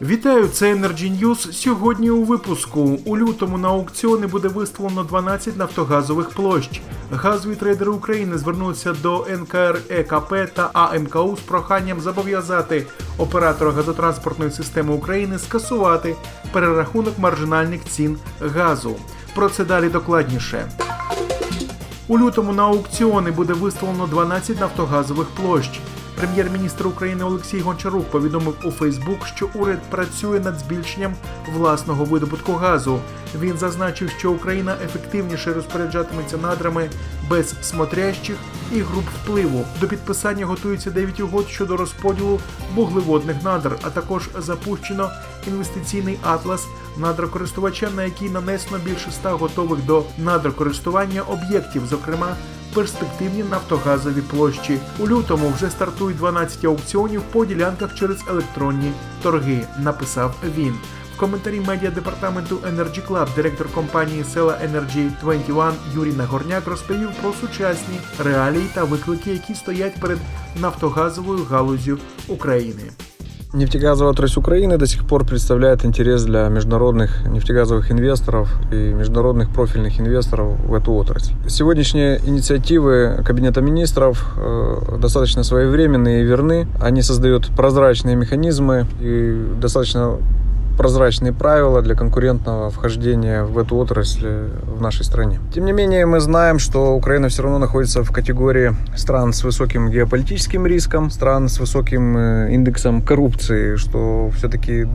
Вітаю, це Energy News. Сьогодні у випуску. У лютому на аукціони буде виставлено 12 нафтогазових площ. Газові трейдери України звернулися до НКРЕКП та АМКУ з проханням зобов'язати оператора газотранспортної системи України скасувати перерахунок маржинальних цін газу. Про це далі докладніше. У лютому на аукціони буде виставлено 12 нафтогазових площ. Прем'єр-міністр України Олексій Гончарук повідомив у Фейсбук, що уряд працює над збільшенням власного видобутку газу. Він зазначив, що Україна ефективніше розпоряджатиметься надрами без смотрящих і груп впливу. До підписання готується 9 угод щодо розподілу вуглеводних надр, а також запущено інвестиційний атлас надрокористувача, на який нанесено більше ста готових до надрокористування об'єктів, зокрема перспективні нафтогазові площі. У лютому вже стартують 12 аукціонів по ділянках через електронні торги. Написав він. В коментарі медіа департаменту Energy Club директор компанії Села Energy 21 Юрій Нагорняк розповів про сучасні реалії та виклики, які стоять перед нафтогазовою галузю України. Нефтегазовая отрасль Украины до сих пор представляет интерес для международных нефтегазовых инвесторов и международных профильных инвесторов в эту отрасль. Сегодняшние инициативы Кабинета министров э, достаточно своевременные и верны. Они создают прозрачные механизмы и достаточно прозрачные правила для конкурентного вхождения в эту отрасль в нашей стране. Тем не менее, мы знаем, что Украина все равно находится в категории стран с высоким геополитическим риском, стран с высоким э, индексом коррупции, что все-таки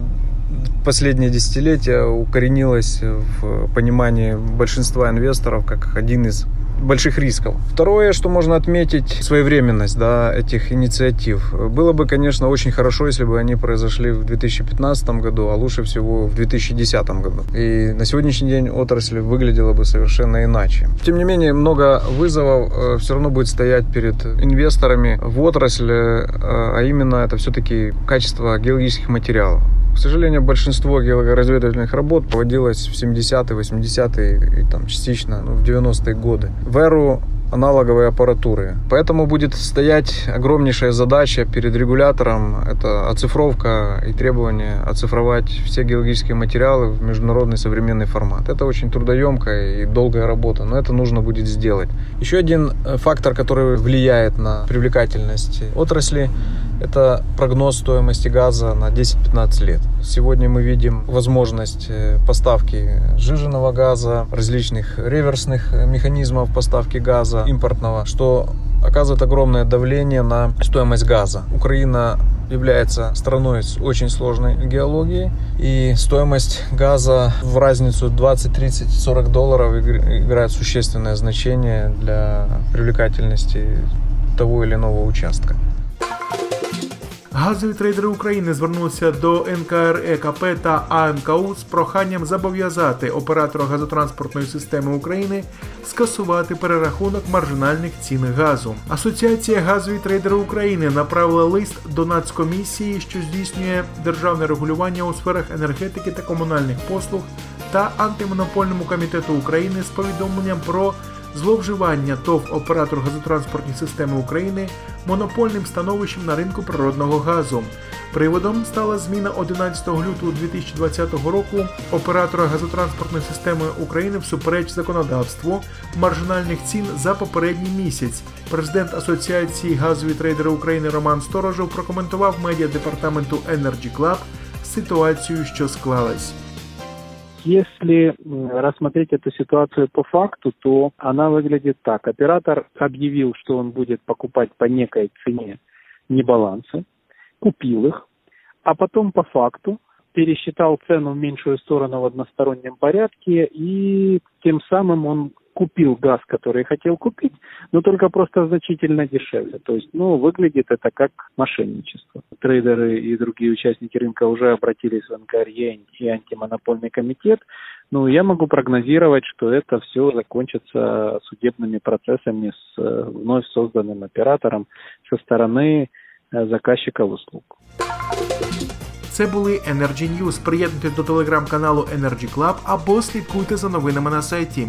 последние десятилетия укоренилось в понимании большинства инвесторов как один из больших рисков. Второе, что можно отметить, своевременность да, этих инициатив. Было бы, конечно, очень хорошо, если бы они произошли в 2015 году, а лучше всего в 2010 году. И на сегодняшний день отрасль выглядела бы совершенно иначе. Тем не менее, много вызовов э, все равно будет стоять перед инвесторами в отрасль, э, а именно это все-таки качество геологических материалов. К сожалению, большинство геологоразведывательных работ проводилось в 70-е, 80-е и там частично ну, в 90-е годы. В эру аналоговой аппаратуры. Поэтому будет стоять огромнейшая задача перед регулятором. Это оцифровка и требование оцифровать все геологические материалы в международный современный формат. Это очень трудоемкая и долгая работа, но это нужно будет сделать. Еще один э, фактор, который влияет на привлекательность отрасли, это прогноз стоимости газа на 10-15 лет. Сегодня мы видим возможность э, поставки сжиженного газа, различных реверсных э, механизмов поставки газа импортного, что оказывает огромное давление на стоимость газа. Украина является страной с очень сложной геологией, и стоимость газа в разницу 20, 30, 40 долларов играет существенное значение для привлекательности того или иного участка. Газові трейдери України звернулися до НКРЕКП та АМКУ з проханням зобов'язати оператора газотранспортної системи України скасувати перерахунок маржинальних цін газу. Асоціація газові трейдери України направила лист до Нацкомісії, що здійснює державне регулювання у сферах енергетики та комунальних послуг, та антимонопольному комітету України з повідомленням про зловживання ТОВ оператор газотранспортної системи України монопольним становищем на ринку природного газу. Приводом стала зміна 11 лютого 2020 року оператора газотранспортної системи України всупереч законодавству маржинальних цін за попередній місяць. Президент Асоціації газові трейдери України Роман Сторожов прокоментував медіа департаменту Energy Club ситуацію, що склалась. Если рассмотреть эту ситуацию по факту, то она выглядит так. Оператор объявил, что он будет покупать по некой цене небалансы, купил их, а потом по факту пересчитал цену в меньшую сторону в одностороннем порядке, и тем самым он купил газ, который хотел купить, но только просто значительно дешевле. То есть, ну, выглядит это как мошенничество. Трейдеры и другие участники рынка уже обратились в НКРЕ и антимонопольный комитет. Ну, я могу прогнозировать, что это все закончится судебными процессами с э, вновь созданным оператором со стороны э, заказчика услуг. Це були Energy News. Приєднуйтесь до телеграм-каналу Energy Club або слідкуйте за новинами на сайті.